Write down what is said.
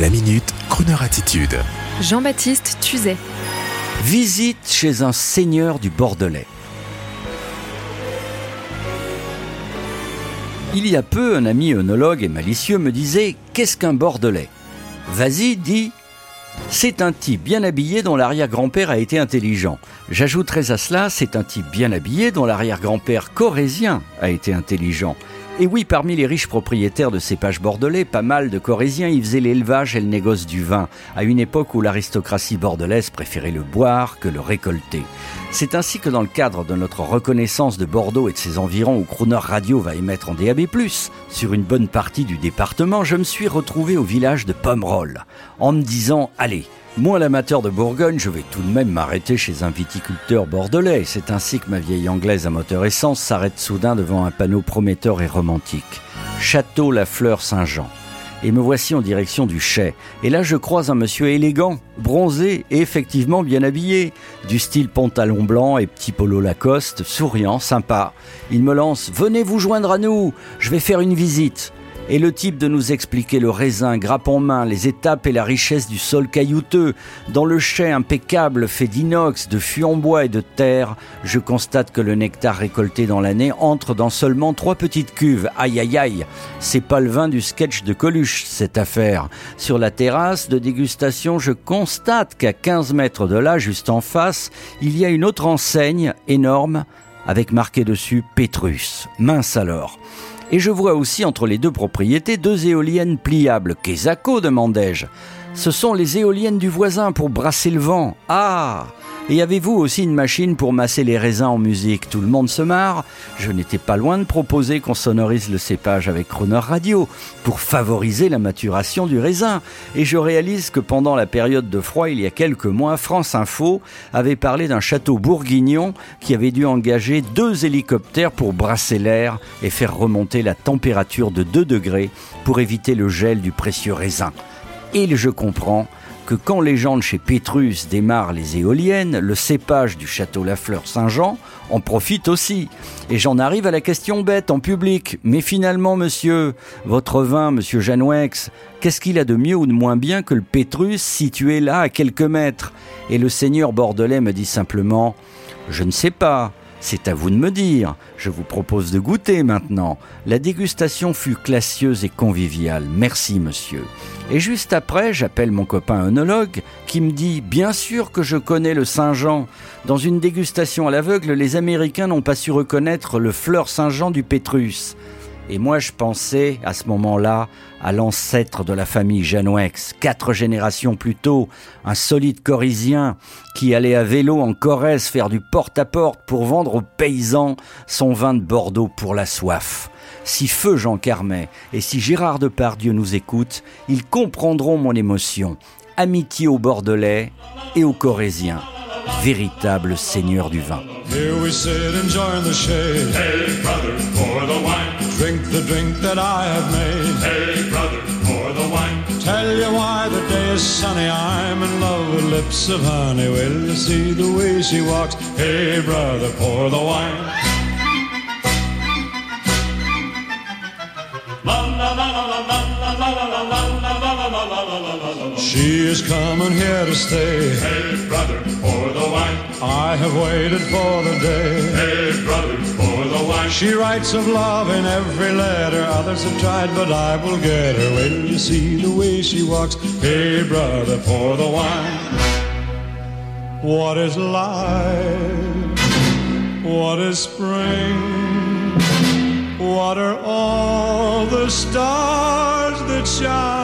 La minute, Kroneur attitude. Jean-Baptiste Tuzet. Visite chez un seigneur du Bordelais. Il y a peu, un ami œnologue et malicieux me disait Qu'est-ce qu'un Bordelais? Vas-y, dis C'est un type bien habillé dont l'arrière-grand-père a été intelligent. J'ajouterais à cela C'est un type bien habillé dont l'arrière-grand-père corésien a été intelligent. Et oui, parmi les riches propriétaires de cépages bordelais, pas mal de Corésiens y faisaient l'élevage et le négoce du vin, à une époque où l'aristocratie bordelaise préférait le boire que le récolter. C'est ainsi que dans le cadre de notre reconnaissance de Bordeaux et de ses environs où Crooner Radio va émettre en DAB+, sur une bonne partie du département, je me suis retrouvé au village de Pomerol, en me disant, allez, moi, l'amateur de Bourgogne, je vais tout de même m'arrêter chez un viticulteur bordelais. C'est ainsi que ma vieille anglaise à moteur essence s'arrête soudain devant un panneau prometteur et romantique. Château La Fleur Saint-Jean. Et me voici en direction du chai. Et là, je croise un monsieur élégant, bronzé et effectivement bien habillé. Du style pantalon blanc et petit polo Lacoste, souriant, sympa. Il me lance Venez vous joindre à nous, je vais faire une visite et le type de nous expliquer le raisin, grappe en main, les étapes et la richesse du sol caillouteux. Dans le chai impeccable fait d'inox, de fût en bois et de terre, je constate que le nectar récolté dans l'année entre dans seulement trois petites cuves. Aïe aïe aïe, c'est pas le vin du sketch de Coluche, cette affaire. Sur la terrasse de dégustation, je constate qu'à 15 mètres de là, juste en face, il y a une autre enseigne énorme avec marqué dessus Pétrus. Mince alors. Et je vois aussi entre les deux propriétés deux éoliennes pliables. Quesaco, demandai-je? Ce sont les éoliennes du voisin pour brasser le vent. Ah et avez-vous aussi une machine pour masser les raisins en musique? Tout le monde se marre. Je n'étais pas loin de proposer qu'on sonorise le cépage avec Croner Radio pour favoriser la maturation du raisin. Et je réalise que pendant la période de froid, il y a quelques mois, France Info avait parlé d'un château bourguignon qui avait dû engager deux hélicoptères pour brasser l'air et faire remonter la température de 2 degrés pour éviter le gel du précieux raisin. Et je comprends que quand les gens de chez Pétrus démarrent les éoliennes, le cépage du château Lafleur Saint-Jean en profite aussi. Et j'en arrive à la question bête en public. Mais finalement, monsieur, votre vin, monsieur Janouex, qu'est-ce qu'il a de mieux ou de moins bien que le Pétrus situé là à quelques mètres? Et le seigneur bordelais me dit simplement, je ne sais pas. C'est à vous de me dire. Je vous propose de goûter maintenant. La dégustation fut classieuse et conviviale. Merci, monsieur. Et juste après, j'appelle mon copain œnologue qui me dit Bien sûr que je connais le Saint-Jean. Dans une dégustation à l'aveugle, les Américains n'ont pas su reconnaître le fleur Saint-Jean du Pétrus. Et moi, je pensais à ce moment-là à l'ancêtre de la famille Janouex, quatre générations plus tôt, un solide corisien qui allait à vélo en Corrèze faire du porte-à-porte pour vendre aux paysans son vin de Bordeaux pour la soif. Si feu Jean Carmet et si Gérard Depardieu nous écoutent, ils comprendront mon émotion. Amitié aux Bordelais et aux Corésiens véritable seigneur du vin. Here we sit enjoying the shade. Hey, brother, pour the wine. Drink the drink that I have made. Hey, brother, pour the wine. Tell you why the day is sunny. I'm in love with lips of honey. Will you see the way she walks? Hey, brother, pour the wine. She is coming here to stay. Hey, brother. I have waited for the day. Hey, brother, pour the wine. She writes of love in every letter. Others have tried, but I will get her. Will you see the way she walks? Hey, brother, pour the wine. What is life? What is spring? What are all the stars that shine?